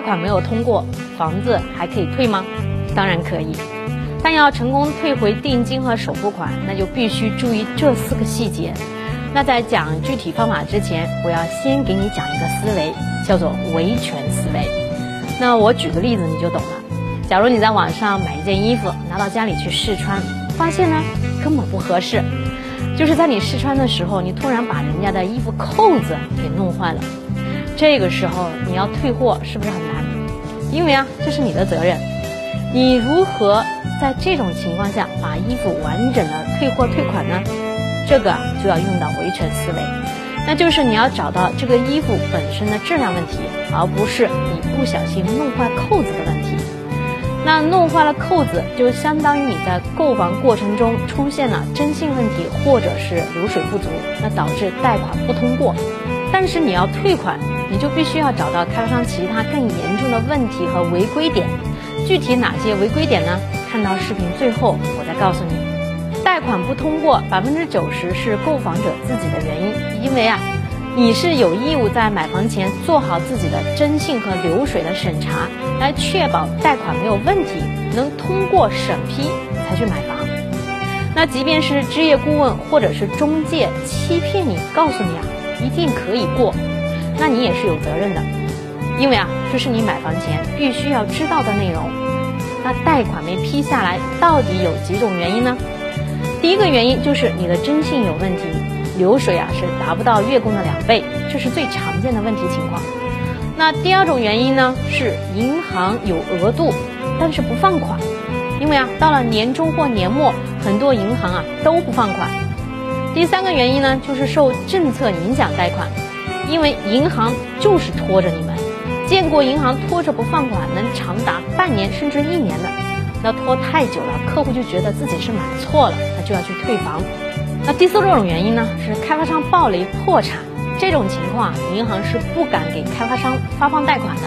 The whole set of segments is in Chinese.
贷款没有通过，房子还可以退吗？当然可以，但要成功退回定金和首付款，那就必须注意这四个细节。那在讲具体方法之前，我要先给你讲一个思维，叫做维权思维。那我举个例子你就懂了。假如你在网上买一件衣服，拿到家里去试穿，发现呢根本不合适，就是在你试穿的时候，你突然把人家的衣服扣子给弄坏了，这个时候你要退货是不是很难？因为啊这是你的责任，你如何在这种情况下把衣服完整的退货退款呢？这个就要用到维权思维，那就是你要找到这个衣服本身的质量问题，而不是你不小心弄坏扣子的问题。那弄坏了扣子，就相当于你在购房过程中出现了征信问题，或者是流水不足，那导致贷款不通过。但是你要退款，你就必须要找到开发商其他更严重的问题和违规点。具体哪些违规点呢？看到视频最后，我再告诉你。贷款不通过，百分之九十是购房者自己的原因，因为啊。你是有义务在买房前做好自己的征信和流水的审查，来确保贷款没有问题，能通过审批才去买房。那即便是置业顾问或者是中介欺骗你，告诉你啊一定可以过，那你也是有责任的，因为啊这是你买房前必须要知道的内容。那贷款没批下来，到底有几种原因呢？第一个原因就是你的征信有问题。流水啊是达不到月供的两倍，这是最常见的问题情况。那第二种原因呢是银行有额度，但是不放款，因为啊到了年终或年末，很多银行啊都不放款。第三个原因呢就是受政策影响贷款，因为银行就是拖着你们，见过银行拖着不放款能长达半年甚至一年的，那拖太久了，客户就觉得自己是买错了，他就要去退房。那第四种原因呢，是开发商暴雷破产，这种情况银行是不敢给开发商发放贷款的。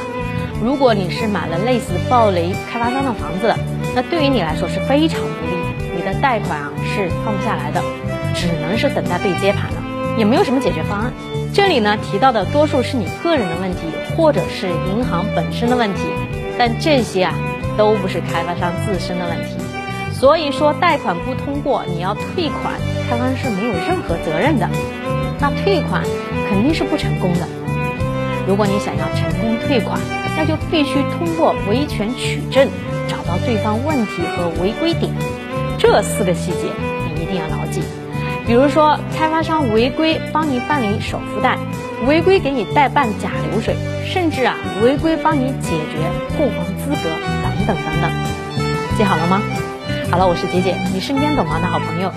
如果你是买了类似暴雷开发商的房子，那对于你来说是非常不利，你的贷款啊是放不下来的，只能是等待被接盘了，也没有什么解决方案。这里呢提到的多数是你个人的问题，或者是银行本身的问题，但这些啊都不是开发商自身的问题。所以说，贷款不通过，你要退款，开发商是没有任何责任的。那退款肯定是不成功的。如果你想要成功退款，那就必须通过维权取证，找到对方问题和违规点。这四个细节你一定要牢记。比如说，开发商违规帮你办理首付贷，违规给你代办假流水，甚至啊违规帮你解决购房资格等等等等。记好了吗？好了，我是杰姐，你身边懂房的好朋友。